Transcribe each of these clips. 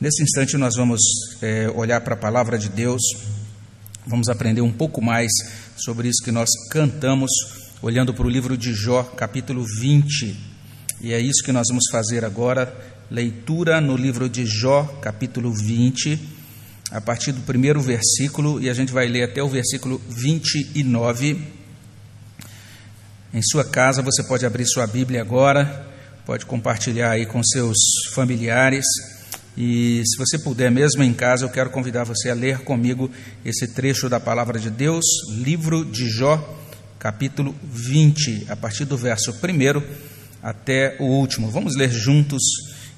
Nesse instante, nós vamos é, olhar para a palavra de Deus, vamos aprender um pouco mais sobre isso que nós cantamos, olhando para o livro de Jó, capítulo 20. E é isso que nós vamos fazer agora, leitura no livro de Jó, capítulo 20, a partir do primeiro versículo, e a gente vai ler até o versículo 29. Em sua casa, você pode abrir sua Bíblia agora, pode compartilhar aí com seus familiares. E se você puder, mesmo em casa, eu quero convidar você a ler comigo esse trecho da palavra de Deus, livro de Jó, capítulo 20, a partir do verso 1 até o último. Vamos ler juntos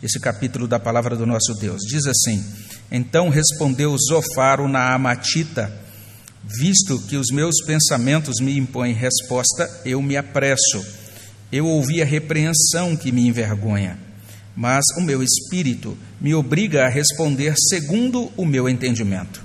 esse capítulo da palavra do nosso Deus. Diz assim: Então respondeu Zofaro na Amatita: Visto que os meus pensamentos me impõem resposta, eu me apresso. Eu ouvi a repreensão que me envergonha mas o meu espírito me obriga a responder segundo o meu entendimento.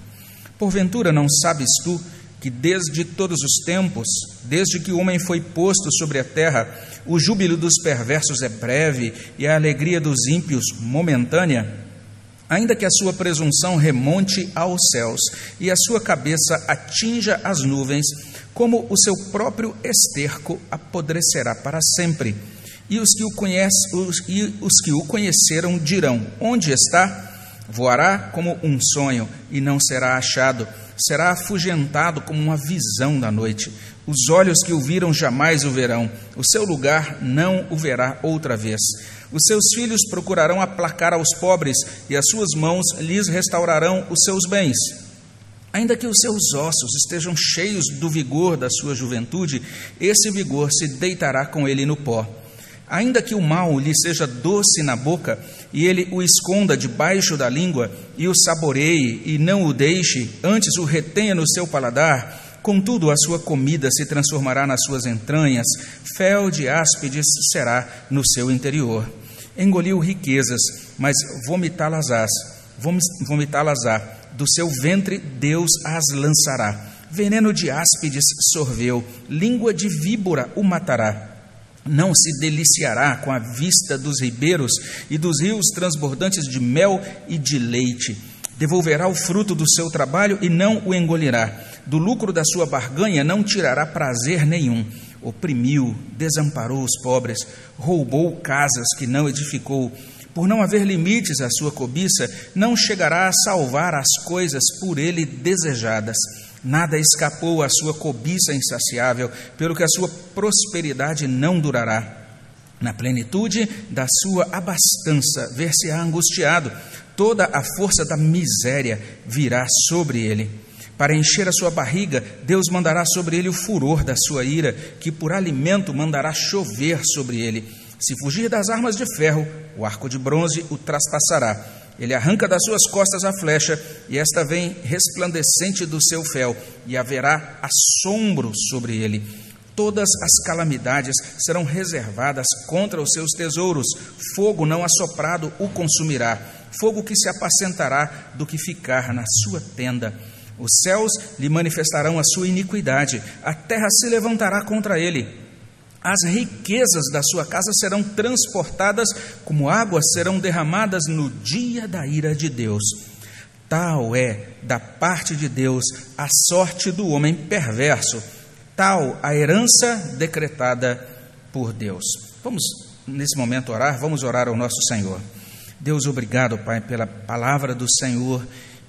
Porventura não sabes tu que desde todos os tempos, desde que o homem foi posto sobre a terra, o júbilo dos perversos é breve e a alegria dos ímpios momentânea? Ainda que a sua presunção remonte aos céus e a sua cabeça atinja as nuvens, como o seu próprio esterco apodrecerá para sempre e os que o, conhece, os, e os que o conheceram dirão: Onde está? Voará como um sonho e não será achado, será afugentado como uma visão da noite. Os olhos que o viram jamais o verão, o seu lugar não o verá outra vez. Os seus filhos procurarão aplacar aos pobres, e as suas mãos lhes restaurarão os seus bens. Ainda que os seus ossos estejam cheios do vigor da sua juventude, esse vigor se deitará com ele no pó. Ainda que o mal lhe seja doce na boca, e ele o esconda debaixo da língua, e o saboreie e não o deixe, antes o retenha no seu paladar, contudo a sua comida se transformará nas suas entranhas, fel de áspides será no seu interior. Engoliu riquezas, mas vomitá-las-ás, vomitá-las-á, do seu ventre Deus as lançará. Veneno de áspides sorveu, língua de víbora o matará não se deliciará com a vista dos ribeiros e dos rios transbordantes de mel e de leite. Devolverá o fruto do seu trabalho e não o engolirá. Do lucro da sua barganha não tirará prazer nenhum. Oprimiu, desamparou os pobres, roubou casas que não edificou. Por não haver limites à sua cobiça, não chegará a salvar as coisas por ele desejadas. Nada escapou à sua cobiça insaciável, pelo que a sua prosperidade não durará. Na plenitude da sua abastança, ver-se-á angustiado, toda a força da miséria virá sobre ele. Para encher a sua barriga, Deus mandará sobre ele o furor da sua ira, que por alimento mandará chover sobre ele. Se fugir das armas de ferro, o arco de bronze o traspassará. Ele arranca das suas costas a flecha, e esta vem resplandecente do seu fel, e haverá assombro sobre ele. Todas as calamidades serão reservadas contra os seus tesouros, fogo não assoprado o consumirá, fogo que se apacentará do que ficar na sua tenda. Os céus lhe manifestarão a sua iniquidade, a terra se levantará contra ele as riquezas da sua casa serão transportadas como águas serão derramadas no dia da ira de Deus. Tal é, da parte de Deus, a sorte do homem perverso, tal a herança decretada por Deus. Vamos, nesse momento, orar, vamos orar ao nosso Senhor. Deus, obrigado, Pai, pela palavra do Senhor,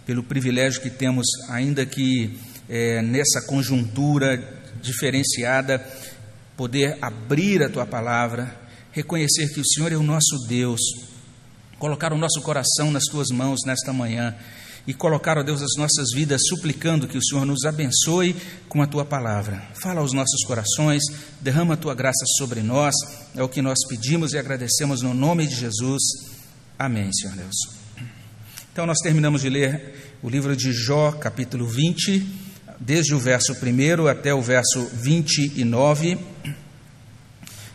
pelo privilégio que temos, ainda que é, nessa conjuntura diferenciada, poder abrir a tua palavra, reconhecer que o Senhor é o nosso Deus, colocar o nosso coração nas tuas mãos nesta manhã e colocar, ó Deus, as nossas vidas suplicando que o Senhor nos abençoe com a tua palavra. Fala aos nossos corações, derrama a tua graça sobre nós, é o que nós pedimos e agradecemos no nome de Jesus. Amém, Senhor Deus. Então, nós terminamos de ler o livro de Jó, capítulo 20 desde o verso 1 até o verso 29.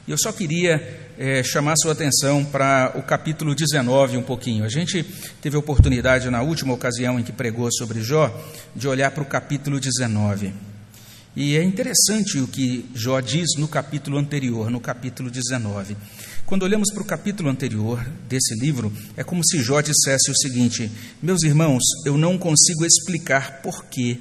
E eu só queria é, chamar sua atenção para o capítulo 19 um pouquinho. A gente teve a oportunidade, na última ocasião em que pregou sobre Jó, de olhar para o capítulo 19. E é interessante o que Jó diz no capítulo anterior, no capítulo 19. Quando olhamos para o capítulo anterior desse livro, é como se Jó dissesse o seguinte: Meus irmãos, eu não consigo explicar porquê,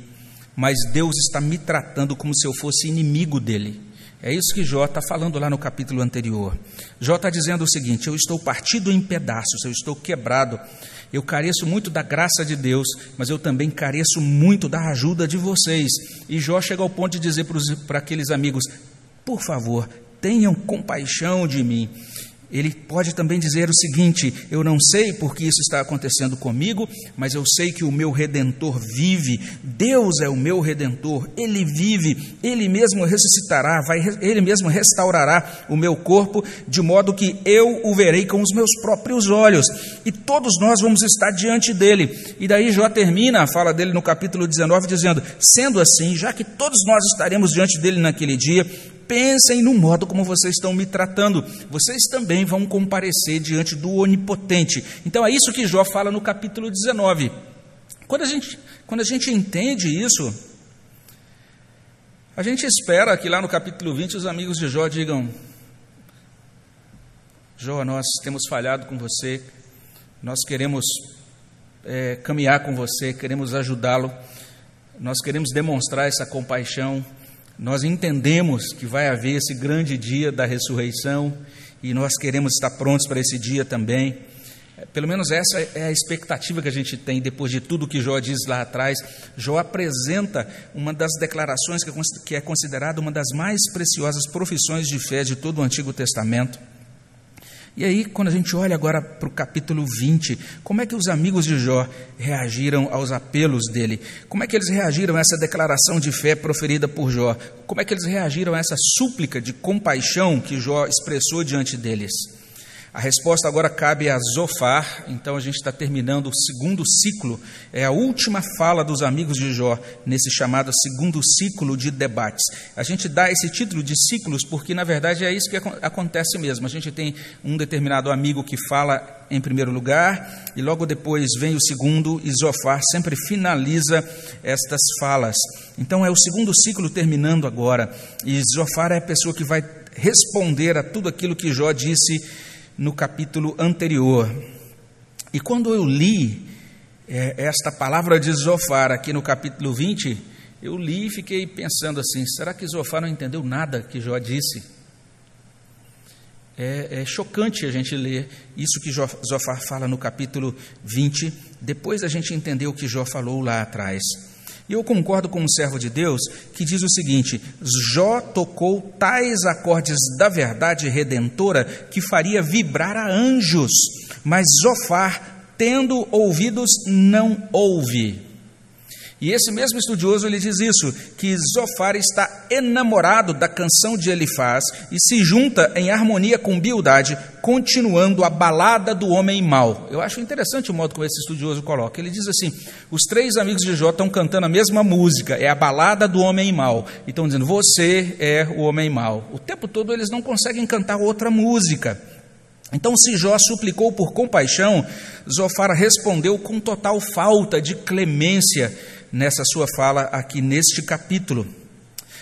mas Deus está me tratando como se eu fosse inimigo dele. É isso que Jó está falando lá no capítulo anterior. Jó está dizendo o seguinte: Eu estou partido em pedaços, eu estou quebrado, eu careço muito da graça de Deus, mas eu também careço muito da ajuda de vocês. E Jó chega ao ponto de dizer para aqueles amigos: Por favor, tenham compaixão de mim. Ele pode também dizer o seguinte: Eu não sei porque isso está acontecendo comigo, mas eu sei que o meu redentor vive. Deus é o meu redentor, ele vive, ele mesmo ressuscitará, vai, ele mesmo restaurará o meu corpo, de modo que eu o verei com os meus próprios olhos, e todos nós vamos estar diante dele. E daí Jó termina a fala dele no capítulo 19, dizendo: Sendo assim, já que todos nós estaremos diante dele naquele dia, pensem no modo como vocês estão me tratando. Vocês também vão comparecer diante do Onipotente. Então é isso que Jó fala no capítulo 19. Quando a gente, quando a gente entende isso, a gente espera que lá no capítulo 20 os amigos de Jó digam: Jó, nós temos falhado com você, nós queremos é, caminhar com você, queremos ajudá-lo, nós queremos demonstrar essa compaixão nós entendemos que vai haver esse grande dia da ressurreição e nós queremos estar prontos para esse dia também. É, pelo menos essa é a expectativa que a gente tem depois de tudo que Jó diz lá atrás. Jó apresenta uma das declarações que é considerada uma das mais preciosas profissões de fé de todo o Antigo Testamento. E aí, quando a gente olha agora para o capítulo 20, como é que os amigos de Jó reagiram aos apelos dele? Como é que eles reagiram a essa declaração de fé proferida por Jó? Como é que eles reagiram a essa súplica de compaixão que Jó expressou diante deles? A resposta agora cabe a Zofar, então a gente está terminando o segundo ciclo, é a última fala dos amigos de Jó nesse chamado segundo ciclo de debates. A gente dá esse título de ciclos porque, na verdade, é isso que acontece mesmo. A gente tem um determinado amigo que fala em primeiro lugar, e logo depois vem o segundo, e Zofar sempre finaliza estas falas. Então é o segundo ciclo terminando agora, e Zofar é a pessoa que vai responder a tudo aquilo que Jó disse no capítulo anterior. E quando eu li é, esta palavra de Zofar aqui no capítulo 20, eu li e fiquei pensando assim: será que Zofar não entendeu nada que Jó disse? É, é, chocante a gente ler isso que Zofar fala no capítulo 20, depois a gente entender o que Jó falou lá atrás. E eu concordo com um servo de Deus que diz o seguinte: Jó tocou tais acordes da verdade redentora que faria vibrar a anjos, mas Zofar, tendo ouvidos, não ouve. E esse mesmo estudioso ele diz isso, que Zofar está enamorado da canção de Elifaz e se junta em harmonia com Bildade, continuando a balada do homem mau. Eu acho interessante o modo como esse estudioso coloca. Ele diz assim: os três amigos de Jó estão cantando a mesma música, é a balada do homem mau. E estão dizendo, você é o homem mau. O tempo todo eles não conseguem cantar outra música. Então, se Jó suplicou por compaixão, Zofar respondeu com total falta de clemência nessa sua fala aqui neste capítulo.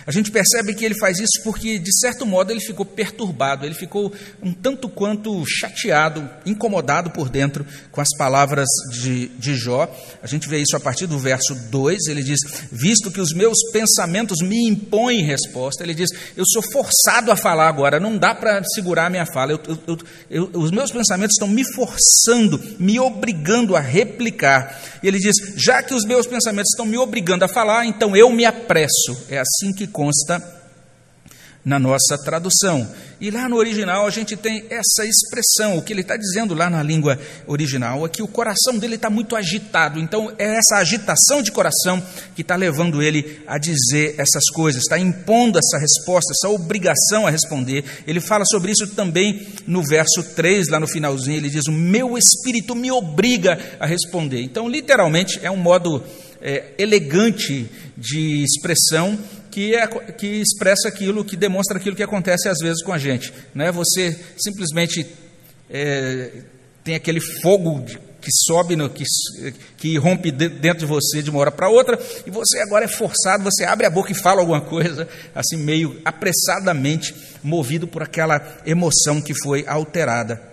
A gente percebe que ele faz isso porque, de certo modo, ele ficou perturbado, ele ficou um tanto quanto chateado, incomodado por dentro com as palavras de, de Jó. A gente vê isso a partir do verso 2, ele diz: Visto que os meus pensamentos me impõem resposta, ele diz: Eu sou forçado a falar agora, não dá para segurar a minha fala. Eu, eu, eu, os meus pensamentos estão me forçando, me obrigando a replicar. E ele diz: Já que os meus pensamentos estão me obrigando a falar, então eu me apresso. É assim que consta na nossa tradução. E lá no original a gente tem essa expressão, o que ele está dizendo lá na língua original é que o coração dele está muito agitado. Então é essa agitação de coração que está levando ele a dizer essas coisas, está impondo essa resposta, essa obrigação a responder. Ele fala sobre isso também no verso 3, lá no finalzinho, ele diz: O meu espírito me obriga a responder. Então, literalmente, é um modo é, elegante de expressão que, é, que expressa aquilo, que demonstra aquilo que acontece às vezes com a gente. Não é você simplesmente é, tem aquele fogo de que sobe, no, que, que rompe dentro de você de uma hora para outra, e você agora é forçado, você abre a boca e fala alguma coisa, assim, meio apressadamente, movido por aquela emoção que foi alterada.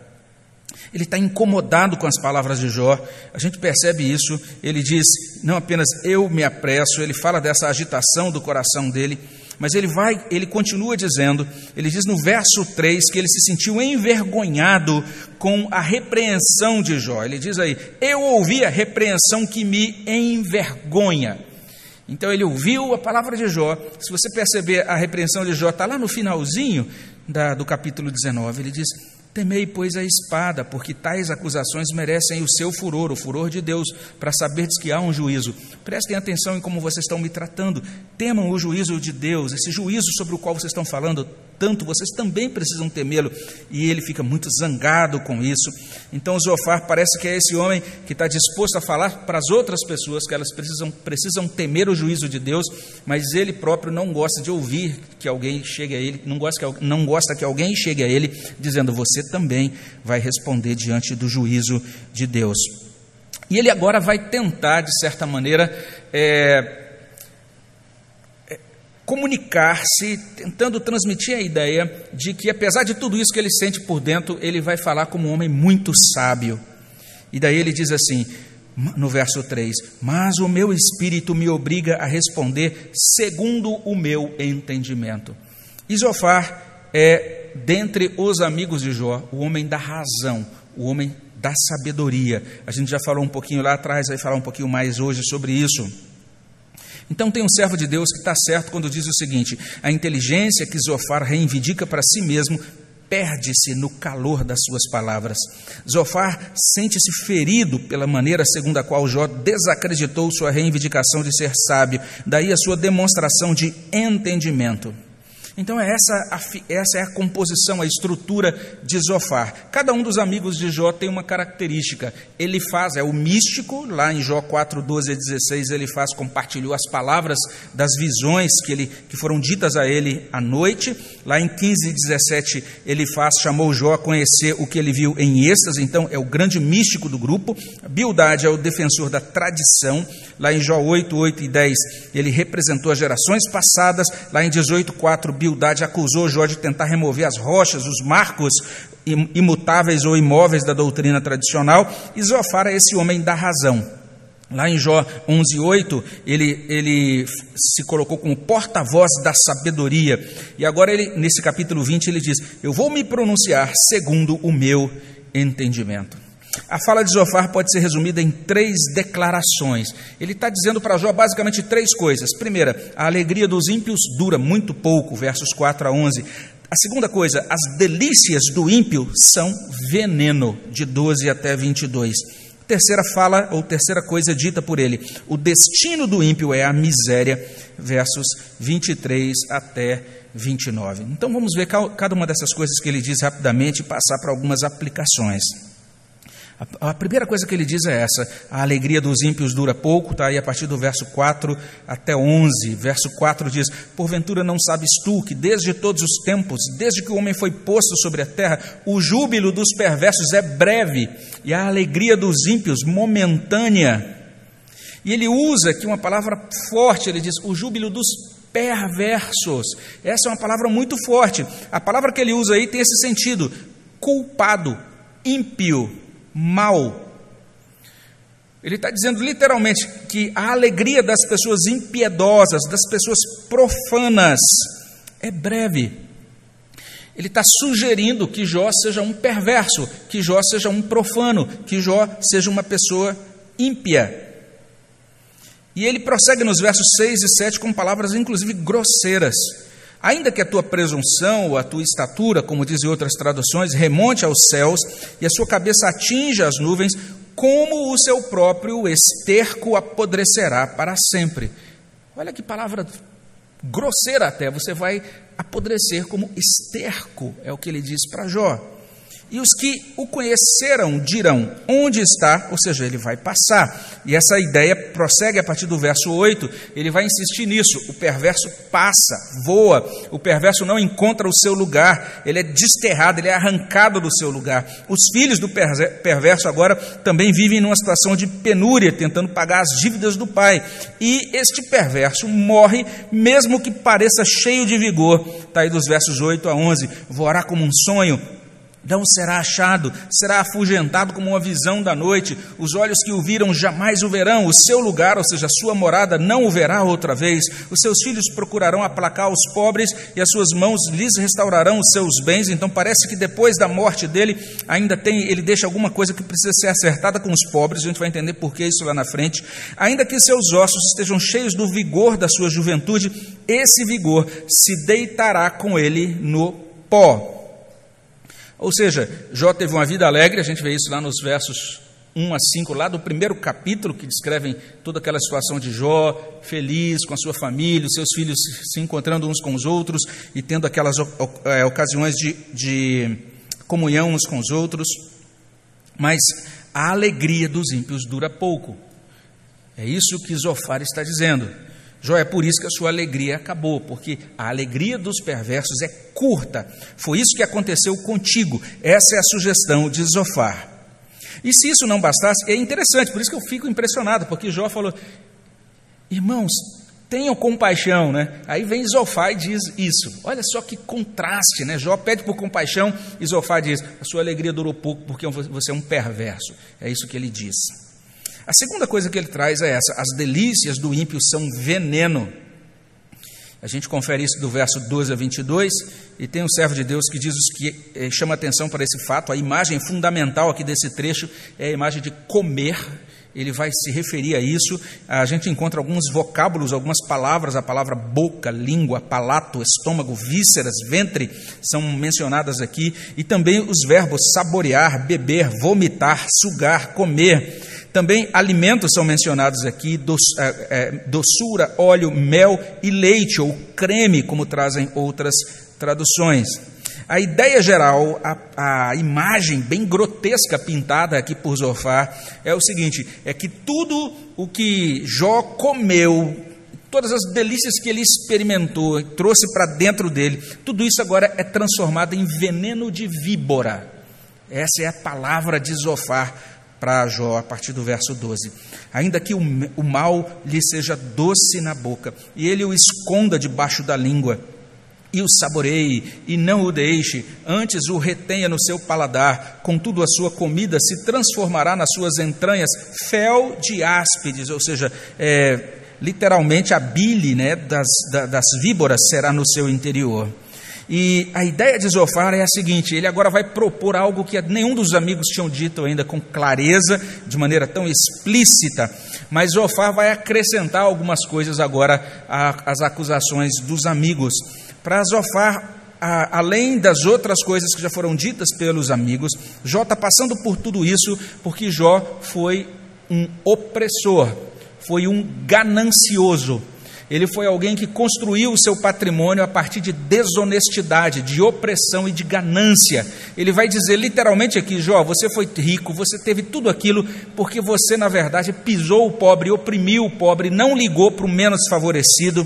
Ele está incomodado com as palavras de Jó, a gente percebe isso. Ele diz: não apenas eu me apresso, ele fala dessa agitação do coração dele, mas ele vai, ele continua dizendo, ele diz no verso 3 que ele se sentiu envergonhado com a repreensão de Jó. Ele diz aí: Eu ouvi a repreensão que me envergonha. Então ele ouviu a palavra de Jó. Se você perceber, a repreensão de Jó está lá no finalzinho da, do capítulo 19. Ele diz: Temei, pois, a espada, porque tais acusações merecem o seu furor, o furor de Deus, para saberdes que há um juízo. Prestem atenção em como vocês estão me tratando. Temam o juízo de Deus, esse juízo sobre o qual vocês estão falando tanto, vocês também precisam temê-lo. E ele fica muito zangado com isso. Então, Zofar parece que é esse homem que está disposto a falar para as outras pessoas que elas precisam, precisam temer o juízo de Deus, mas ele próprio não gosta de ouvir que alguém chegue a ele, não gosta que, não gosta que alguém chegue a ele dizendo: Você também vai responder diante do juízo de Deus. E ele agora vai tentar, de certa maneira, é, comunicar-se, tentando transmitir a ideia de que, apesar de tudo isso que ele sente por dentro, ele vai falar como um homem muito sábio. E daí ele diz assim, no verso 3: Mas o meu espírito me obriga a responder segundo o meu entendimento. Isofar é, dentre os amigos de Jó, o homem da razão, o homem da sabedoria. A gente já falou um pouquinho lá atrás, vai falar um pouquinho mais hoje sobre isso. Então tem um servo de Deus que está certo quando diz o seguinte: a inteligência que Zofar reivindica para si mesmo perde-se no calor das suas palavras. Zofar sente-se ferido pela maneira segundo a qual Jó desacreditou sua reivindicação de ser sábio, daí a sua demonstração de entendimento. Então, é essa, essa é a composição, a estrutura de Zofar. Cada um dos amigos de Jó tem uma característica. Ele faz, é o místico, lá em Jó 4, 12 a 16, ele faz, compartilhou as palavras das visões que, ele, que foram ditas a ele à noite. Lá em 15 e 17, ele faz, chamou Jó a conhecer o que ele viu em êxtase, então é o grande místico do grupo. Bildade é o defensor da tradição. Lá em Jó 8, 8 e 10, ele representou as gerações passadas. Lá em 18, 4, Bildade acusou Jó de tentar remover as rochas, os marcos imutáveis ou imóveis da doutrina tradicional. E Zofar é esse homem da razão. Lá em Jó 11:8, ele, ele se colocou como porta-voz da sabedoria. E agora ele nesse capítulo 20 ele diz: "Eu vou me pronunciar segundo o meu entendimento". A fala de Zofar pode ser resumida em três declarações. Ele está dizendo para Jó basicamente três coisas. Primeira, a alegria dos ímpios dura muito pouco, versos 4 a 11. A segunda coisa, as delícias do ímpio são veneno, de 12 até 22. Terceira fala, ou terceira coisa dita por ele: o destino do ímpio é a miséria, versos 23 até 29. Então vamos ver cada uma dessas coisas que ele diz rapidamente e passar para algumas aplicações. A, primeira coisa que ele diz é essa: a alegria dos ímpios dura pouco, está aí a partir do verso 4 até 11. Verso 4 diz: Porventura não sabes tu que desde todos os tempos, desde que o homem foi posto sobre a terra, o júbilo dos perversos é breve e a alegria dos ímpios momentânea. E ele usa aqui uma palavra forte, ele diz: o júbilo dos perversos. Essa é uma palavra muito forte. A palavra que ele usa aí tem esse sentido: culpado, ímpio mal. Ele está dizendo literalmente que a alegria das pessoas impiedosas, das pessoas profanas, é breve. Ele está sugerindo que Jó seja um perverso, que Jó seja um profano, que Jó seja uma pessoa ímpia. E ele prossegue nos versos 6 e 7 com palavras inclusive grosseiras. Ainda que a tua presunção ou a tua estatura, como dizem outras traduções, remonte aos céus e a sua cabeça atinja as nuvens, como o seu próprio esterco apodrecerá para sempre. Olha que palavra grosseira até, você vai apodrecer como esterco, é o que ele diz para Jó. E os que o conheceram dirão: Onde está? Ou seja, ele vai passar. E essa ideia prossegue a partir do verso 8. Ele vai insistir nisso. O perverso passa, voa. O perverso não encontra o seu lugar. Ele é desterrado, ele é arrancado do seu lugar. Os filhos do perverso agora também vivem numa situação de penúria, tentando pagar as dívidas do pai. E este perverso morre, mesmo que pareça cheio de vigor. Está aí dos versos 8 a 11. Voará como um sonho não será achado, será afugentado como uma visão da noite. Os olhos que o viram jamais o verão, o seu lugar, ou seja, a sua morada, não o verá outra vez. Os seus filhos procurarão aplacar os pobres e as suas mãos lhes restaurarão os seus bens. Então parece que depois da morte dele, ainda tem, ele deixa alguma coisa que precisa ser acertada com os pobres. A gente vai entender por que isso lá na frente. Ainda que seus ossos estejam cheios do vigor da sua juventude, esse vigor se deitará com ele no pó. Ou seja, Jó teve uma vida alegre, a gente vê isso lá nos versos 1 a 5, lá do primeiro capítulo, que descrevem toda aquela situação de Jó, feliz com a sua família, os seus filhos se encontrando uns com os outros e tendo aquelas é, ocasiões de, de comunhão uns com os outros. Mas a alegria dos ímpios dura pouco. É isso que Zofar está dizendo. Jó, é por isso que a sua alegria acabou, porque a alegria dos perversos é curta. Foi isso que aconteceu contigo. Essa é a sugestão de Zofar. E se isso não bastasse, é interessante, por isso que eu fico impressionado, porque Jó falou: irmãos, tenham compaixão, né? Aí vem Zofar e diz isso. Olha só que contraste, né? Jó pede por compaixão e Zofar diz: a sua alegria durou pouco porque você é um perverso. É isso que ele diz. A segunda coisa que ele traz é essa: as delícias do ímpio são veneno. A gente confere isso do verso 12 a 22, e tem um servo de Deus que diz que eh, chama atenção para esse fato. A imagem fundamental aqui desse trecho é a imagem de comer ele vai se referir a isso. A gente encontra alguns vocábulos, algumas palavras, a palavra boca, língua, palato, estômago, vísceras, ventre, são mencionadas aqui, e também os verbos saborear, beber, vomitar, sugar, comer. Também alimentos são mencionados aqui, é, é, doçura, óleo, mel e leite, ou creme, como trazem outras traduções. A ideia geral, a, a, imagem bem grotesca pintada aqui por Zofar é o seguinte: é que tudo o que Jó comeu, todas as delícias que ele experimentou, trouxe para dentro dele, tudo isso agora é transformado em veneno de víbora. Essa é a palavra de Zofar para Jó a partir do verso 12. Ainda que o, o mal lhe seja doce na boca e ele o esconda debaixo da língua e o saboreie, e não o deixe, antes o retenha no seu paladar, contudo a sua comida se transformará nas suas entranhas fel de áspides, ou seja, é, literalmente a bile né, das, das víboras será no seu interior. E a ideia de Zofar é a seguinte: ele agora vai propor algo que nenhum dos amigos tinham dito ainda com clareza, de maneira tão explícita, mas Zofar vai acrescentar algumas coisas agora às acusações dos amigos para Zofar, a, além das outras coisas que já foram ditas pelos amigos, Jó está passando por tudo isso porque Jó foi um opressor, foi um ganancioso. Ele foi alguém que construiu o seu patrimônio a partir de desonestidade, de opressão e de ganância. Ele vai dizer literalmente aqui: Jó, você foi rico, você teve tudo aquilo porque você, na verdade, pisou o pobre, oprimiu o pobre, não ligou para o menos favorecido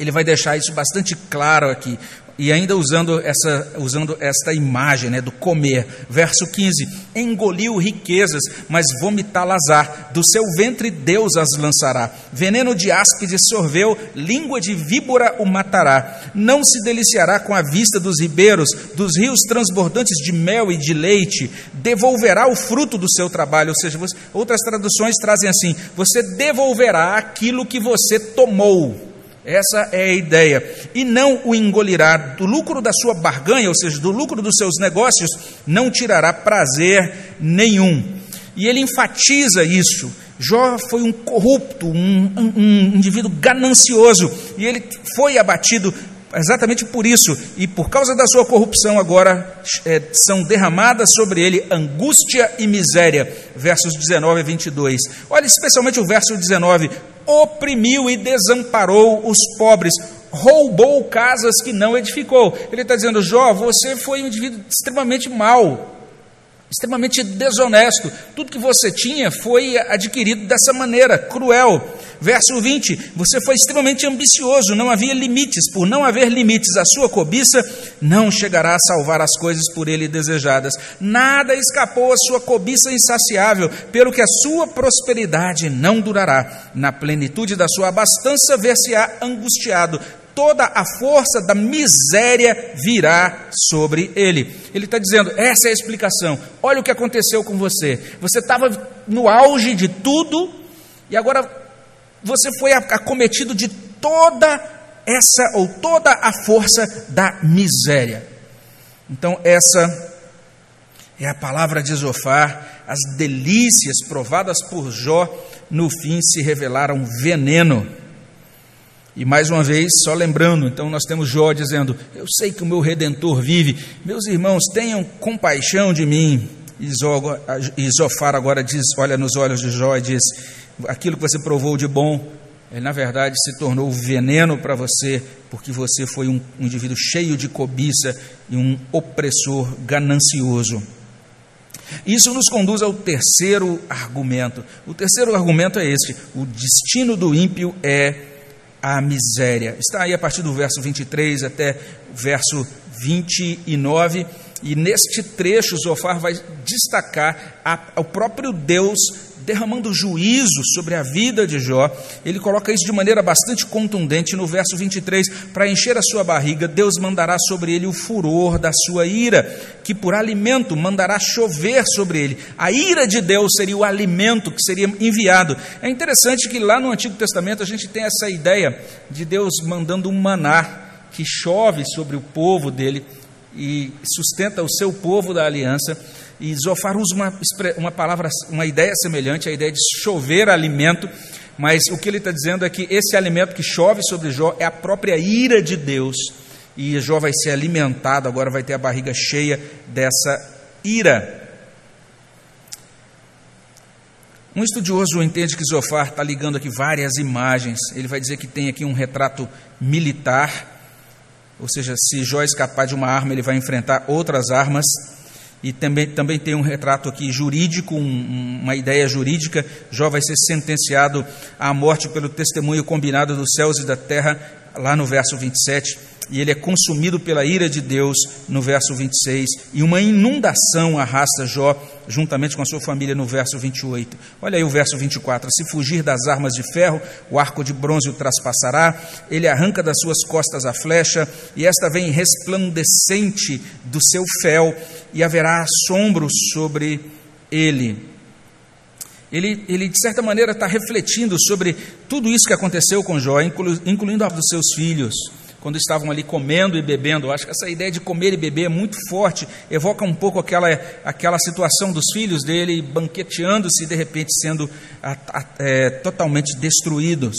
ele vai deixar isso bastante claro aqui. E ainda usando essa, usando esta imagem né, do comer. Verso 15: Engoliu riquezas, mas vomitá-las-á. Do seu ventre Deus as lançará. Veneno de áspide sorveu, língua de víbora o matará. Não se deliciará com a vista dos ribeiros, dos rios transbordantes de mel e de leite. Devolverá o fruto do seu trabalho. Ou seja, outras traduções trazem assim: Você devolverá aquilo que você tomou. Essa é a ideia. E não o engolirá do lucro da sua barganha, ou seja, do lucro dos seus negócios, não tirará prazer nenhum. E ele enfatiza isso. Jó foi um corrupto, um, um, um indivíduo ganancioso, e ele foi abatido exatamente por isso, e por causa da sua corrupção, agora é, são derramadas sobre ele angústia e miséria. Versos 19 a 22. Olha especialmente o verso 19: oprimiu e desamparou os pobres, roubou casas que não edificou. Ele está dizendo, Jó, você foi um indivíduo extremamente mau. extremamente desonesto. Tudo que você tinha foi adquirido dessa maneira, cruel. Verso 20: Você foi extremamente ambicioso, não havia limites. Por não haver limites, a sua cobiça não chegará a salvar as coisas por ele desejadas. Nada escapou à sua cobiça insaciável, pelo que a sua prosperidade não durará. Na plenitude da sua abastança, ver-se-á angustiado toda a força da miséria virá sobre ele. Ele está dizendo: essa é a explicação. Olha o que aconteceu com você. Você estava no auge de tudo e agora você foi acometido de toda essa ou toda a força da miséria. Então, essa é a palavra de Zofar. As delícias provadas por Jó, no fim se revelaram veneno. E mais uma vez, só lembrando, então nós temos Jó dizendo: Eu sei que o meu redentor vive, meus irmãos, tenham compaixão de mim. E Zofar agora diz: Olha nos olhos de Jó e diz: Aquilo que você provou de bom, na verdade se tornou veneno para você, porque você foi um, um indivíduo cheio de cobiça e um opressor ganancioso. Isso nos conduz ao terceiro argumento. O terceiro argumento é este: o destino do ímpio é a miséria. Está aí a partir do verso 23 até o verso 29, e neste trecho Zofar vai destacar a, o próprio Deus derramando juízo sobre a vida de Jó, ele coloca isso de maneira bastante contundente no verso 23, para encher a sua barriga, Deus mandará sobre ele o furor da sua ira, que por alimento mandará chover sobre ele. A ira de Deus seria o alimento que seria enviado. É interessante que lá no Antigo Testamento a gente tem essa ideia de Deus mandando um maná que chove sobre o povo dele e sustenta o seu povo da aliança. E Zofar usa uma, uma palavra, uma ideia semelhante, a ideia de chover alimento, mas o que ele está dizendo é que esse alimento que chove sobre Jó é a própria ira de Deus, e Jó vai ser alimentado, agora vai ter a barriga cheia dessa ira. Um estudioso entende que Zofar está ligando aqui várias imagens. Ele vai dizer que tem aqui um retrato militar, ou seja, se Jó escapar de uma arma, ele vai enfrentar outras armas. E também, também tem um retrato aqui jurídico, um, uma ideia jurídica. Jó vai ser sentenciado à morte pelo testemunho combinado dos céus e da terra, lá no verso 27 e ele é consumido pela ira de Deus, no verso 26, e uma inundação arrasta Jó juntamente com a sua família, no verso 28. Olha aí o verso 24: Se fugir das armas de ferro, o arco de bronze o traspassará, ele arranca das suas costas a flecha, e esta vem resplandecente do seu fel, e haverá assombro sobre ele. Ele, ele, de certa maneira, está refletindo sobre tudo isso que aconteceu com Jó, incluindo a dos seus filhos quando estavam ali comendo e bebendo. Eu acho que essa ideia de comer e beber é muito forte, evoca um pouco aquela, aquela situação dos filhos dele banqueteando-se e de repente sendo é, totalmente destruídos.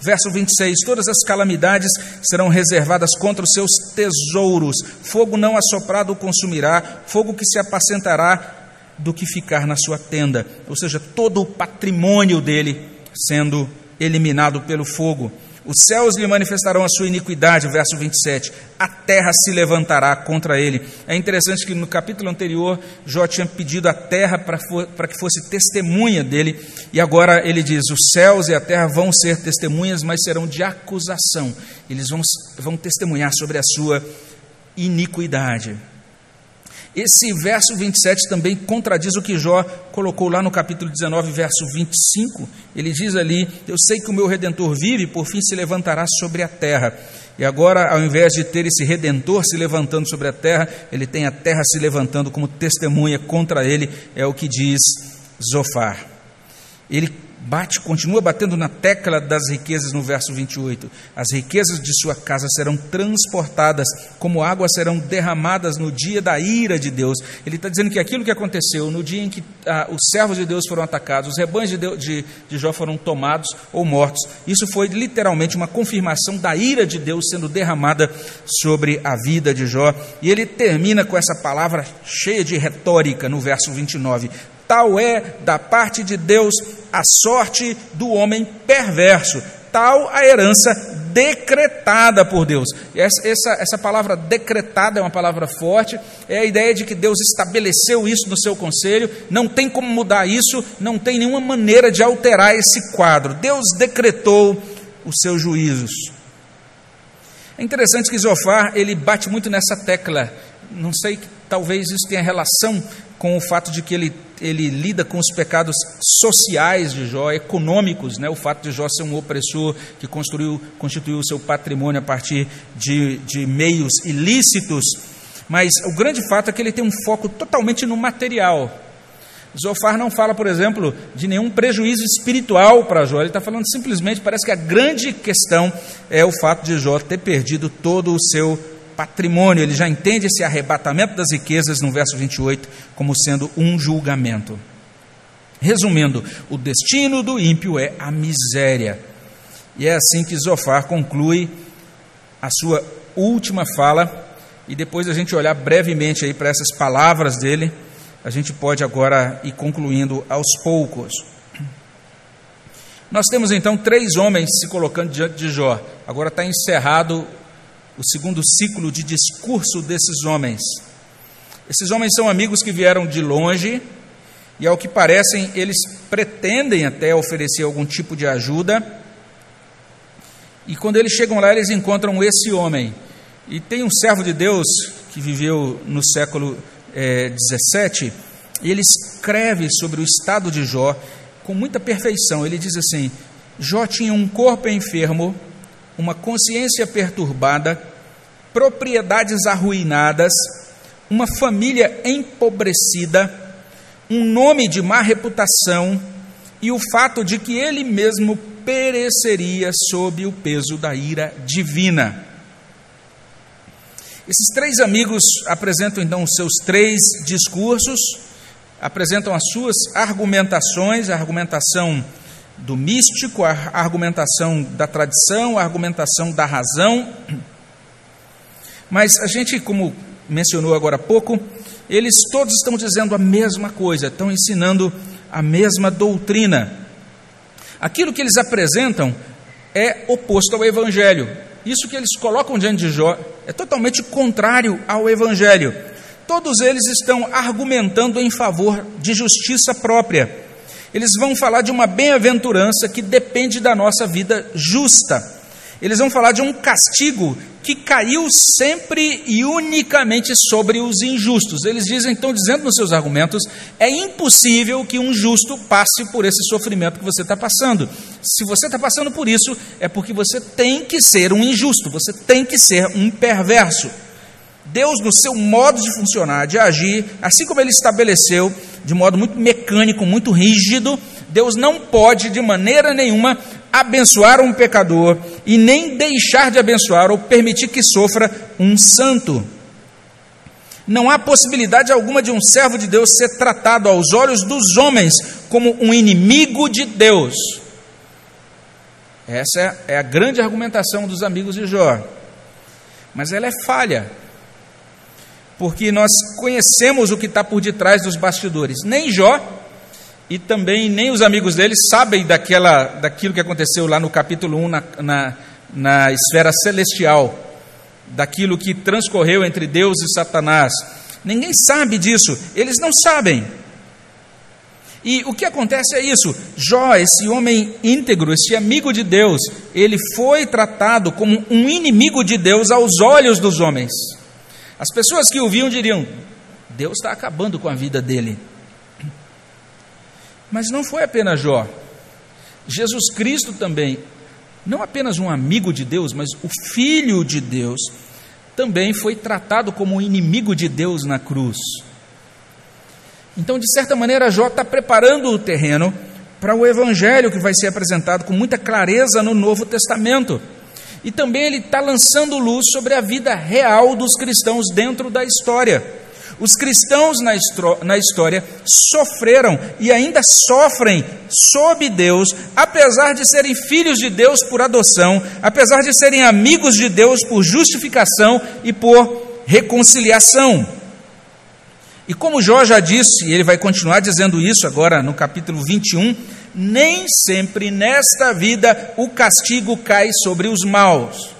Verso 26: Todas as calamidades serão reservadas contra os seus tesouros, fogo não assoprado o consumirá, fogo que se apacentará do que ficar na sua tenda, ou seja, todo o patrimônio dele sendo eliminado pelo fogo. Os céus lhe manifestarão a sua iniquidade, verso 27. A terra se levantará contra ele. É interessante que no capítulo anterior, Jó tinha pedido a terra para que fosse testemunha dele, e agora ele diz: os céus e a terra vão ser testemunhas, mas serão de acusação. Eles vão, vão testemunhar sobre a sua iniquidade. Esse verso 27 também contradiz o que Jó colocou lá no capítulo 19, verso 25. Ele diz ali: Eu sei que o meu redentor vive, por fim se levantará sobre a terra. E agora, ao invés de ter esse redentor se levantando sobre a terra, ele tem a terra se levantando como testemunha contra ele, é o que diz Zofar. Ele bate, continua batendo na tecla das riquezas no verso 28. As riquezas de sua casa serão transportadas, como águas serão derramadas no dia da ira de Deus. Ele está dizendo que aquilo que aconteceu no dia em que ah, os servos de Deus foram atacados, os rebanhos de, Deus, de, de Jó foram tomados ou mortos, isso foi literalmente uma confirmação da ira de Deus sendo derramada sobre a vida de Jó. E ele termina com essa palavra cheia de retórica no verso 29. Tal é da parte de Deus a sorte do homem perverso, tal a herança decretada por Deus. Essa, essa, essa palavra decretada é uma palavra forte, é a ideia de que Deus estabeleceu isso no seu conselho, não tem como mudar isso, não tem nenhuma maneira de alterar esse quadro. Deus decretou os seus juízos. É interessante que Zofar ele bate muito nessa tecla. Não sei, talvez isso tenha relação com o fato de que ele, ele lida com os pecados sociais de Jó, econômicos, né? o fato de Jó ser um opressor que construiu, constituiu o seu patrimônio a partir de, de meios ilícitos. Mas o grande fato é que ele tem um foco totalmente no material. Zofar não fala, por exemplo, de nenhum prejuízo espiritual para Jó, ele está falando simplesmente, parece que a grande questão é o fato de Jó ter perdido todo o seu patrimônio. Ele já entende esse arrebatamento das riquezas no verso 28 como sendo um julgamento. Resumindo, o destino do ímpio é a miséria. E é assim que Zofar conclui a sua última fala, e depois a gente olhar brevemente aí para essas palavras dele a gente pode agora ir concluindo aos poucos. Nós temos então três homens se colocando diante de Jó. Agora está encerrado o segundo ciclo de discurso desses homens. Esses homens são amigos que vieram de longe e, ao que parecem, eles pretendem até oferecer algum tipo de ajuda. E quando eles chegam lá, eles encontram esse homem. E tem um servo de Deus que viveu no século é, 17, ele escreve sobre o estado de Jó com muita perfeição. Ele diz assim: Jó tinha um corpo enfermo, uma consciência perturbada, propriedades arruinadas, uma família empobrecida, um nome de má reputação e o fato de que ele mesmo pereceria sob o peso da ira divina. Esses três amigos apresentam então os seus três discursos, apresentam as suas argumentações, a argumentação do místico, a argumentação da tradição, a argumentação da razão. Mas a gente, como mencionou agora há pouco, eles todos estão dizendo a mesma coisa, estão ensinando a mesma doutrina. Aquilo que eles apresentam é oposto ao Evangelho. Isso que eles colocam diante de Jó é totalmente contrário ao Evangelho. Todos eles estão argumentando em favor de justiça própria. Eles vão falar de uma bem-aventurança que depende da nossa vida justa. Eles vão falar de um castigo que caiu sempre e unicamente sobre os injustos. Eles dizem, estão dizendo nos seus argumentos, é impossível que um justo passe por esse sofrimento que você está passando. Se você está passando por isso, é porque você tem que ser um injusto, você tem que ser um perverso. Deus, no seu modo de funcionar, de agir, assim como ele estabeleceu, de modo muito mecânico, muito rígido, Deus não pode de maneira nenhuma abençoar um pecador e nem deixar de abençoar ou permitir que sofra um santo. Não há possibilidade alguma de um servo de Deus ser tratado aos olhos dos homens como um inimigo de Deus. Essa é a grande argumentação dos amigos de Jó. Mas ela é falha, porque nós conhecemos o que está por detrás dos bastidores. Nem Jó e também nem os amigos dele sabem daquela, daquilo que aconteceu lá no capítulo 1 na, na, na esfera celestial, daquilo que transcorreu entre Deus e Satanás. Ninguém sabe disso, eles não sabem. E o que acontece é isso: Jó, esse homem íntegro, esse amigo de Deus, ele foi tratado como um inimigo de Deus aos olhos dos homens. As pessoas que o viam diriam: Deus está acabando com a vida dele. Mas não foi apenas Jó. Jesus Cristo também, não apenas um amigo de Deus, mas o Filho de Deus, também foi tratado como um inimigo de Deus na cruz. Então, de certa maneira, Jó está preparando o terreno para o evangelho que vai ser apresentado com muita clareza no Novo Testamento. E também ele está lançando luz sobre a vida real dos cristãos dentro da história. Os cristãos na, na história sofreram e ainda sofrem sob Deus, apesar de serem filhos de Deus por adoção, apesar de serem amigos de Deus por justificação e por reconciliação. E como Jó já disse, e ele vai continuar dizendo isso agora no capítulo 21, nem sempre nesta vida o castigo cai sobre os maus.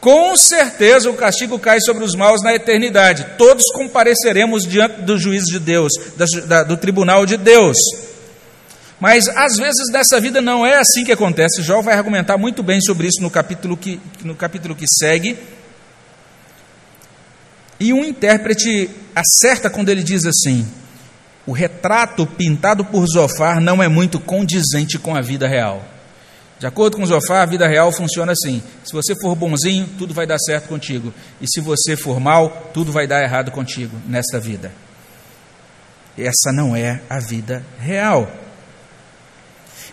Com certeza o castigo cai sobre os maus na eternidade. Todos compareceremos diante do juízo de Deus, do tribunal de Deus. Mas às vezes nessa vida não é assim que acontece. Jó vai argumentar muito bem sobre isso no capítulo que, no capítulo que segue. E um intérprete acerta quando ele diz assim: o retrato pintado por Zofar não é muito condizente com a vida real. De acordo com Zofar, a vida real funciona assim: se você for bonzinho, tudo vai dar certo contigo, e se você for mal, tudo vai dar errado contigo nesta vida. Essa não é a vida real.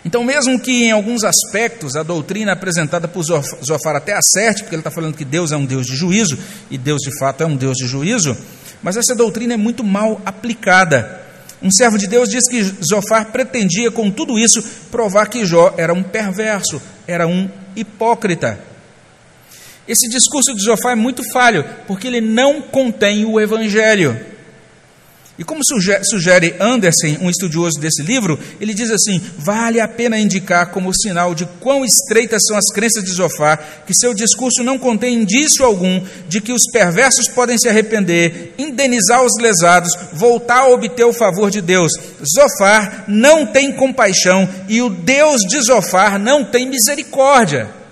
Então, mesmo que em alguns aspectos a doutrina apresentada por Zofar até acerte, porque ele está falando que Deus é um Deus de juízo, e Deus de fato é um Deus de juízo, mas essa doutrina é muito mal aplicada. Um servo de Deus diz que Zofar pretendia, com tudo isso, provar que Jó era um perverso, era um hipócrita. Esse discurso de Zofar é muito falho, porque ele não contém o evangelho. E como sugere Anderson, um estudioso desse livro, ele diz assim: vale a pena indicar como sinal de quão estreitas são as crenças de Zofar, que seu discurso não contém indício algum de que os perversos podem se arrepender, indenizar os lesados, voltar a obter o favor de Deus. Zofar não tem compaixão e o Deus de Zofar não tem misericórdia.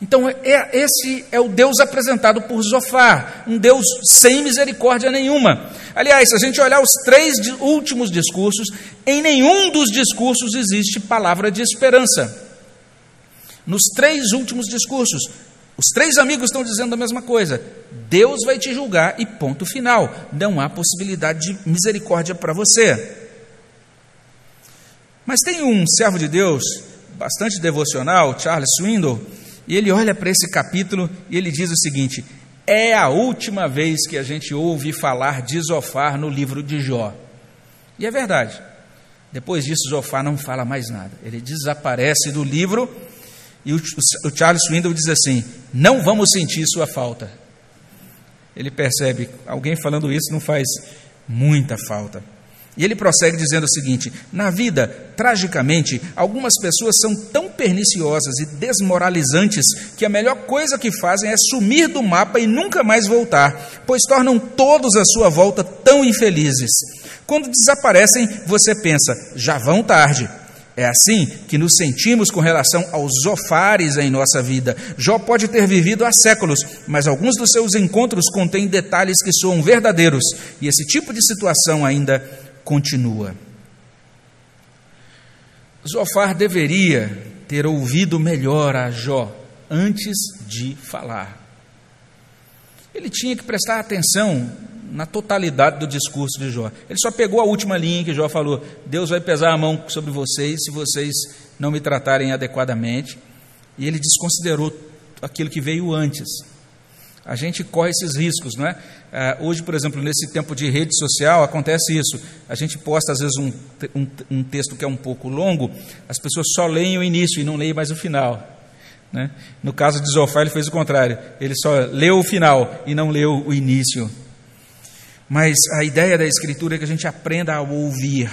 Então, é, esse é o Deus apresentado por Zofar, um Deus sem misericórdia nenhuma. Aliás, se a gente olhar os três últimos discursos, em nenhum dos discursos existe palavra de esperança. Nos três últimos discursos, os três amigos estão dizendo a mesma coisa: Deus vai te julgar e ponto final. Não há possibilidade de misericórdia para você. Mas tem um servo de Deus, bastante devocional, Charles Swindoll, e ele olha para esse capítulo e ele diz o seguinte: é a última vez que a gente ouve falar de Zofar no livro de Jó. E é verdade. Depois disso, Zofar não fala mais nada. Ele desaparece do livro e o, Charles Swindoll diz assim: Não vamos sentir sua falta. Ele percebe, alguém falando isso não faz muita falta. E ele prossegue dizendo o seguinte: na vida, tragicamente, algumas pessoas são tão perniciosas e desmoralizantes que a melhor coisa que fazem é sumir do mapa e nunca mais voltar, pois tornam todos à sua volta tão infelizes. Quando desaparecem, você pensa, já vão tarde. É assim que nos sentimos com relação aos zofares em nossa vida. Jó pode ter vivido há séculos, mas alguns dos seus encontros contêm detalhes que soam verdadeiros, e esse tipo de situação ainda continua. Zofar deveria ter ouvido melhor a Jó antes de falar. Ele tinha que prestar atenção na totalidade do discurso de Jó. Ele só pegou a última linha que Jó falou: Deus vai pesar a mão sobre vocês se vocês não me tratarem adequadamente. E ele desconsiderou aquilo que veio antes a gente corre esses riscos, não é? Ah, hoje, por exemplo, nesse tempo de rede social, acontece isso. A gente posta, às vezes, um, um, um texto que é um pouco longo, as pessoas só leem o início e não leem mais o final. Né? No caso de Zofar, ele fez o contrário. Ele só leu o final e não leu o início. Mas a ideia da Escritura é que a gente aprenda a ouvir.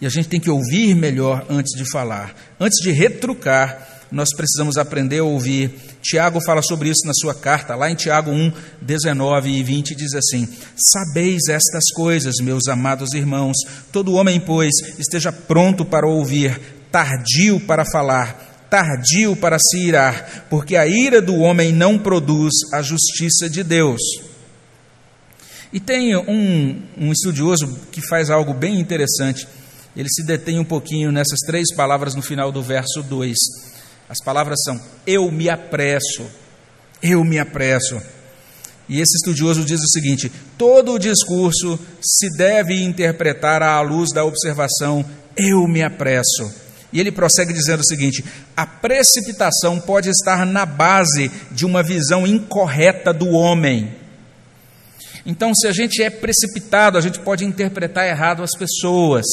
E a gente tem que ouvir melhor antes de falar. Antes de retrucar, nós precisamos aprender a ouvir. Tiago fala sobre isso na sua carta, lá em Tiago 1, 19 e 20, diz assim: Sabeis estas coisas, meus amados irmãos, todo homem, pois, esteja pronto para ouvir, tardio para falar, tardio para se irar, porque a ira do homem não produz a justiça de Deus. E tem um, um estudioso que faz algo bem interessante. Ele se detém um pouquinho nessas três palavras no final do verso 2. As palavras são: eu me apresso, eu me apresso. E esse estudioso diz o seguinte: todo o discurso se deve interpretar à luz da observação, eu me apresso. E ele prossegue dizendo o seguinte: a precipitação pode estar na base de uma visão incorreta do homem. Então, se a gente é precipitado, a gente pode interpretar errado as pessoas.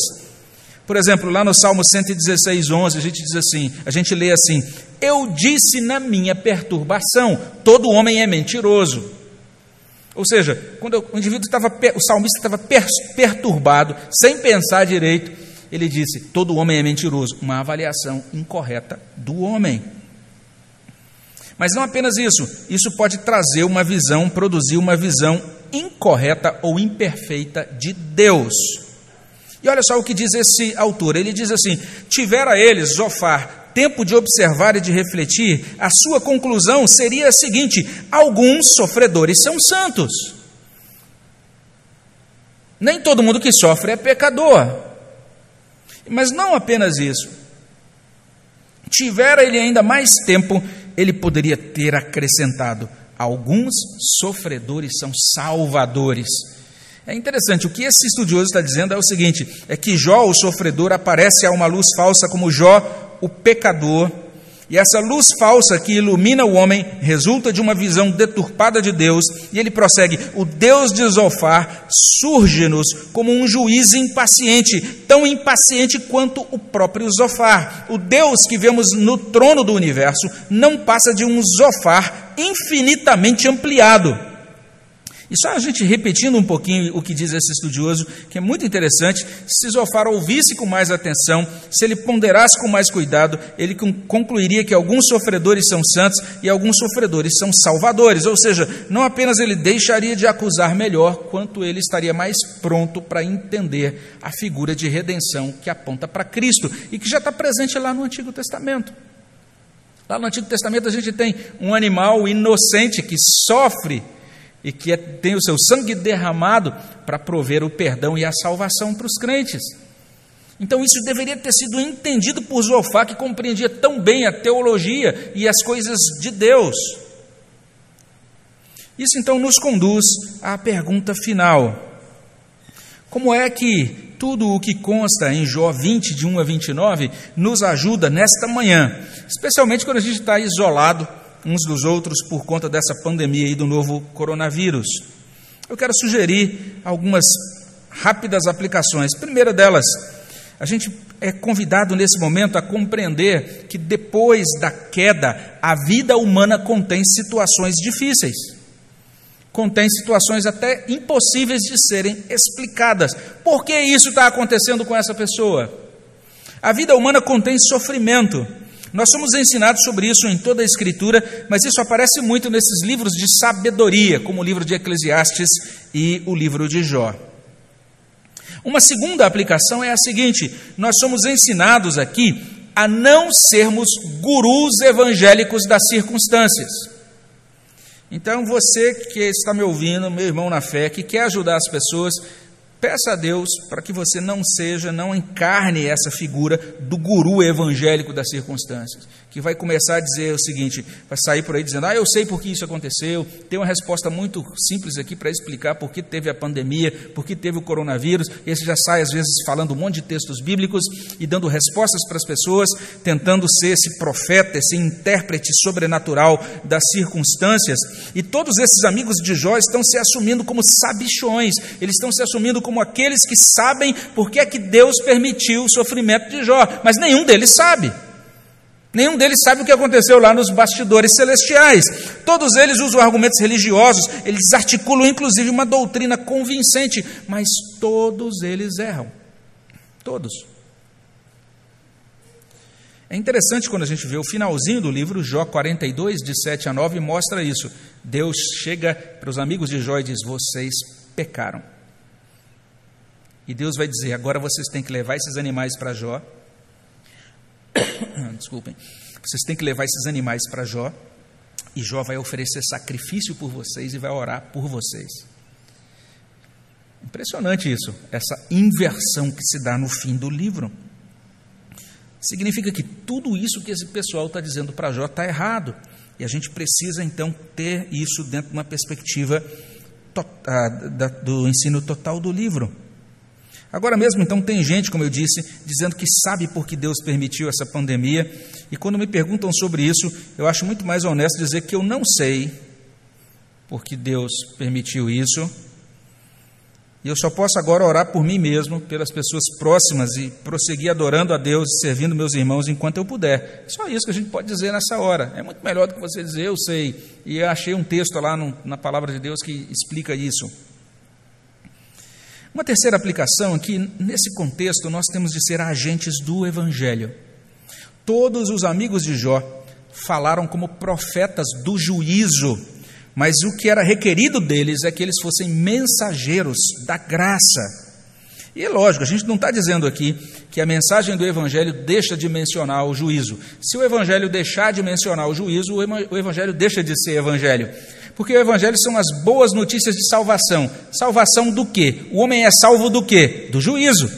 Por exemplo, lá no Salmo 116, 11, a gente diz assim, a gente lê assim: Eu disse na minha perturbação, todo homem é mentiroso. Ou seja, quando o indivíduo estava, o salmista estava perturbado, sem pensar direito, ele disse: todo homem é mentiroso. Uma avaliação incorreta do homem. Mas não apenas isso, isso pode trazer uma visão, produzir uma visão incorreta ou imperfeita de Deus. E olha só o que diz esse autor: ele diz assim: tivera eles, Zofar, tempo de observar e de refletir, a sua conclusão seria a seguinte: alguns sofredores são santos. Nem todo mundo que sofre é pecador. Mas não apenas isso. Tivera ele ainda mais tempo, ele poderia ter acrescentado: alguns sofredores são salvadores. É interessante, o que esse estudioso está dizendo é o seguinte: é que Jó, o sofredor, aparece a uma luz falsa como Jó, o pecador, e essa luz falsa que ilumina o homem resulta de uma visão deturpada de Deus, e ele prossegue: o Deus de Zofar surge-nos como um juiz impaciente, tão impaciente quanto o próprio Zofar. O Deus que vemos no trono do universo não passa de um Zofar infinitamente ampliado. E só a gente repetindo um pouquinho o que diz esse estudioso, que é muito interessante, se Zofar ouvisse com mais atenção, se ele ponderasse com mais cuidado, ele concluiria que alguns sofredores são santos e alguns sofredores são salvadores. Ou seja, não apenas ele deixaria de acusar melhor, quanto ele estaria mais pronto para entender a figura de redenção que aponta para Cristo e que já está presente lá no Antigo Testamento. Lá no Antigo Testamento a gente tem um animal inocente que sofre e que é, tem o seu sangue derramado para prover o perdão e a salvação para os crentes. Então isso deveria ter sido entendido por Zofá, que compreendia tão bem a teologia e as coisas de Deus. Isso então nos conduz à pergunta final: Como é que tudo o que consta em Jó 20, de 1 a 29, nos ajuda nesta manhã, especialmente quando a gente está isolado uns dos outros por conta dessa pandemia e do novo coronavírus. Eu quero sugerir algumas rápidas aplicações. primeira delas, a gente é convidado nesse momento a compreender que depois da queda, a vida humana contém situações difíceis. Contém situações até impossíveis de serem explicadas. Por que isso está acontecendo com essa pessoa? A vida humana contém sofrimento. Nós somos ensinados sobre isso em toda a Escritura, mas isso aparece muito nesses livros de sabedoria, como o livro de Eclesiastes e o livro de Jó. Uma segunda aplicação é a seguinte: nós somos ensinados aqui a não sermos gurus evangélicos das circunstâncias. Então, você que está me ouvindo, meu irmão na fé, que quer ajudar as pessoas, Peça a Deus para que você não seja, não encarne essa figura do guru evangélico das circunstâncias que vai começar a dizer o seguinte: vai sair por aí dizendo, ah, eu sei por que isso aconteceu, tem uma resposta muito simples aqui para explicar por que teve a pandemia, por que teve o coronavírus, esse já sai às vezes falando um monte de textos bíblicos e dando respostas para as pessoas, tentando ser esse profeta, esse intérprete sobrenatural das circunstâncias, e todos esses amigos de Jó estão se assumindo como sabichões, eles estão se assumindo como aqueles que sabem por que é que Deus permitiu o sofrimento de Jó, mas nenhum deles sabe. Nenhum deles sabe o que aconteceu lá nos bastidores celestiais. Todos eles usam argumentos religiosos, eles articulam inclusive uma doutrina convincente, mas todos eles erram. Todos. É interessante quando a gente vê o finalzinho do livro, Jó 42, de 7 a 9, mostra isso. Deus chega para os amigos de Jó e diz: Vocês pecaram. E Deus vai dizer: Agora vocês têm que levar esses animais para Jó desculpem, vocês têm que levar esses animais para Jó, e Jó vai oferecer sacrifício por vocês e vai orar por vocês. Impressionante isso, essa inversão que se dá no fim do livro. Significa que tudo isso que esse pessoal está dizendo para Jó está errado. E a gente precisa então ter isso dentro de uma perspectiva do ensino total do livro. Agora mesmo, então, tem gente, como eu disse, dizendo que sabe por que Deus permitiu essa pandemia, e quando me perguntam sobre isso, eu acho muito mais honesto dizer que eu não sei por que Deus permitiu isso, e eu só posso agora orar por mim mesmo, pelas pessoas próximas e prosseguir adorando a Deus e servindo meus irmãos enquanto eu puder. Só isso que a gente pode dizer nessa hora. É muito melhor do que você dizer eu sei. E eu achei um texto lá no, na palavra de Deus que explica isso. Uma terceira aplicação é que, nesse contexto, nós temos de ser agentes do Evangelho. Todos os amigos de Jó falaram como profetas do juízo, mas o que era requerido deles é que eles fossem mensageiros da graça. E é lógico, a gente não está dizendo aqui que a mensagem do Evangelho deixa de mencionar o juízo. Se o Evangelho deixar de mencionar o juízo, o Evangelho deixa de ser Evangelho. Porque o Evangelho são as boas notícias de salvação. Salvação do quê? O homem é salvo do quê? Do juízo.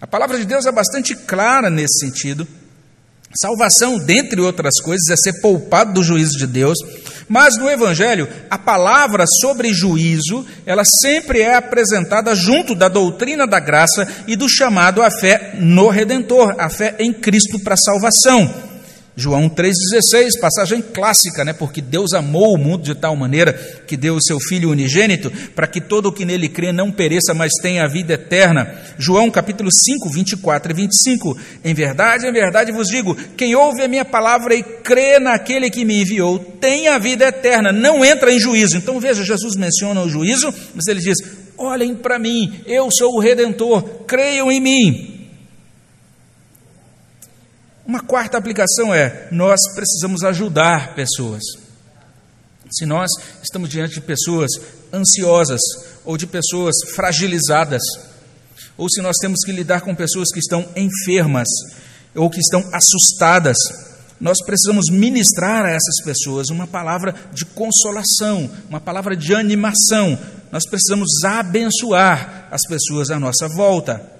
A palavra de Deus é bastante clara nesse sentido. Salvação, dentre outras coisas, é ser poupado do juízo de Deus, mas no Evangelho, a palavra sobre juízo, ela sempre é apresentada junto da doutrina da graça e do chamado à fé no Redentor, a fé em Cristo para salvação. João 3,16, passagem clássica, né? Porque Deus amou o mundo de tal maneira que deu o seu Filho unigênito, para que todo o que nele crê não pereça, mas tenha a vida eterna. João capítulo 5, 24 e 25. Em verdade, em verdade vos digo: quem ouve a minha palavra e crê naquele que me enviou, tem a vida eterna, não entra em juízo. Então veja, Jesus menciona o juízo, mas ele diz: olhem para mim, eu sou o redentor, creiam em mim. Uma quarta aplicação é: nós precisamos ajudar pessoas. Se nós estamos diante de pessoas ansiosas ou de pessoas fragilizadas, ou se nós temos que lidar com pessoas que estão enfermas ou que estão assustadas, nós precisamos ministrar a essas pessoas uma palavra de consolação, uma palavra de animação. Nós precisamos abençoar as pessoas à nossa volta.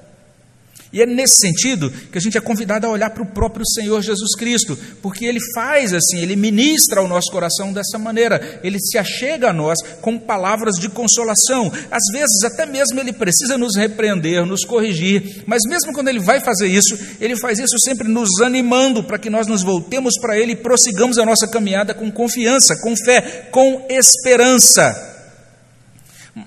E é nesse sentido que a gente é convidado a olhar para o próprio Senhor Jesus Cristo, porque ele faz assim, ele ministra ao nosso coração dessa maneira, ele se achega a nós com palavras de consolação. Às vezes, até mesmo ele precisa nos repreender, nos corrigir, mas mesmo quando ele vai fazer isso, ele faz isso sempre nos animando para que nós nos voltemos para ele e prossigamos a nossa caminhada com confiança, com fé, com esperança.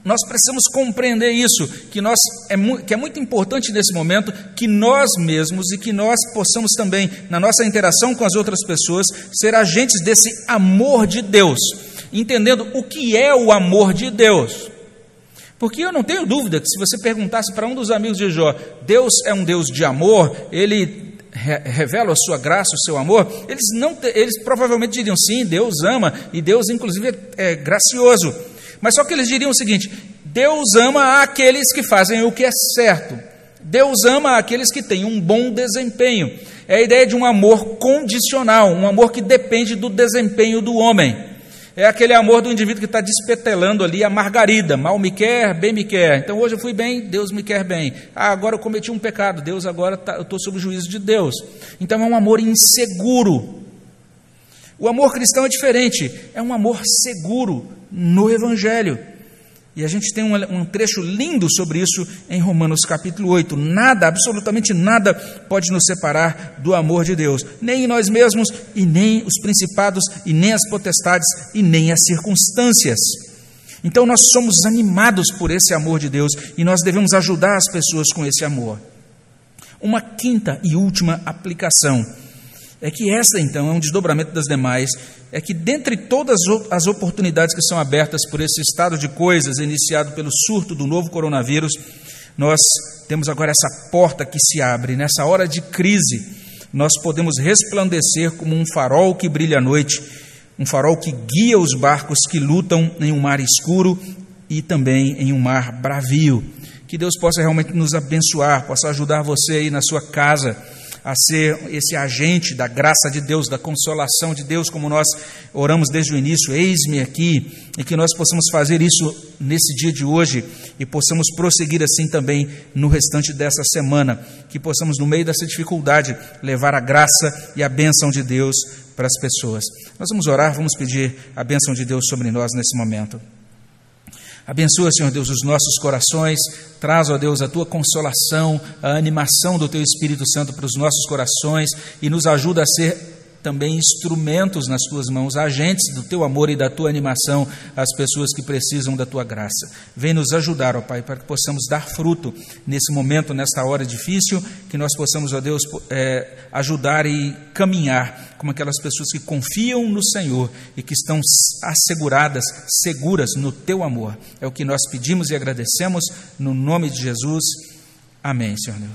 Nós precisamos compreender isso, que, nós, é, que é muito importante nesse momento que nós mesmos e que nós possamos também, na nossa interação com as outras pessoas, ser agentes desse amor de Deus, entendendo o que é o amor de Deus. Porque eu não tenho dúvida que se você perguntasse para um dos amigos de Jó, Deus é um Deus de amor, ele revela a sua graça, o seu amor, eles, não, eles provavelmente diriam sim, Deus ama, e Deus, inclusive, é, é gracioso. Mas só que eles diriam o seguinte: Deus ama aqueles que fazem o que é certo. Deus ama aqueles que têm um bom desempenho. É a ideia de um amor condicional, um amor que depende do desempenho do homem. É aquele amor do indivíduo que está despetelando ali a margarida, mal me quer, bem me quer. Então hoje eu fui bem, Deus me quer bem. Ah, agora eu cometi um pecado, Deus agora tá, eu estou sob o juízo de Deus. Então é um amor inseguro. O amor cristão é diferente, é um amor seguro, no Evangelho. E a gente tem um, trecho lindo sobre isso em Romanos capítulo 8. Nada, absolutamente nada, pode nos separar do amor de Deus, nem nós mesmos, e nem os principados, e nem as potestades, e nem as circunstâncias. Então nós somos animados por esse amor de Deus e nós devemos ajudar as pessoas com esse amor. Uma quinta e última aplicação é que essa, então, é um desdobramento das demais, é que dentre todas as oportunidades que são abertas por esse estado de coisas iniciado pelo surto do novo coronavírus, nós temos agora essa porta que se abre. Nessa hora de crise, nós podemos resplandecer como um farol que brilha à noite, um farol que guia os barcos que lutam em um mar escuro e também em um mar bravio. Que Deus possa realmente nos abençoar, possa ajudar você aí na sua casa a ser esse agente da graça de Deus, da consolação de Deus, como nós oramos desde o início, eis-me aqui, e que nós possamos fazer isso nesse dia de hoje e possamos prosseguir assim também no restante dessa semana, que possamos, no meio dessa dificuldade, levar a graça e a bênção de Deus para as pessoas. Nós vamos orar, vamos pedir a bênção de Deus sobre nós nesse momento. Abençoa, Senhor Deus, os nossos corações, traz, ó Deus, a tua consolação, a animação do teu Espírito Santo para os nossos corações e nos ajuda a ser também instrumentos nas tuas mãos, agentes do teu amor e da tua animação às pessoas que precisam da tua graça. Vem nos ajudar, ó Pai, para que possamos dar fruto nesse momento, nesta hora difícil, que nós possamos, ó Deus, é, ajudar e caminhar como aquelas pessoas que confiam no Senhor e que estão asseguradas, seguras no teu amor. É o que nós pedimos e agradecemos no nome de Jesus. Amém, Senhor Deus.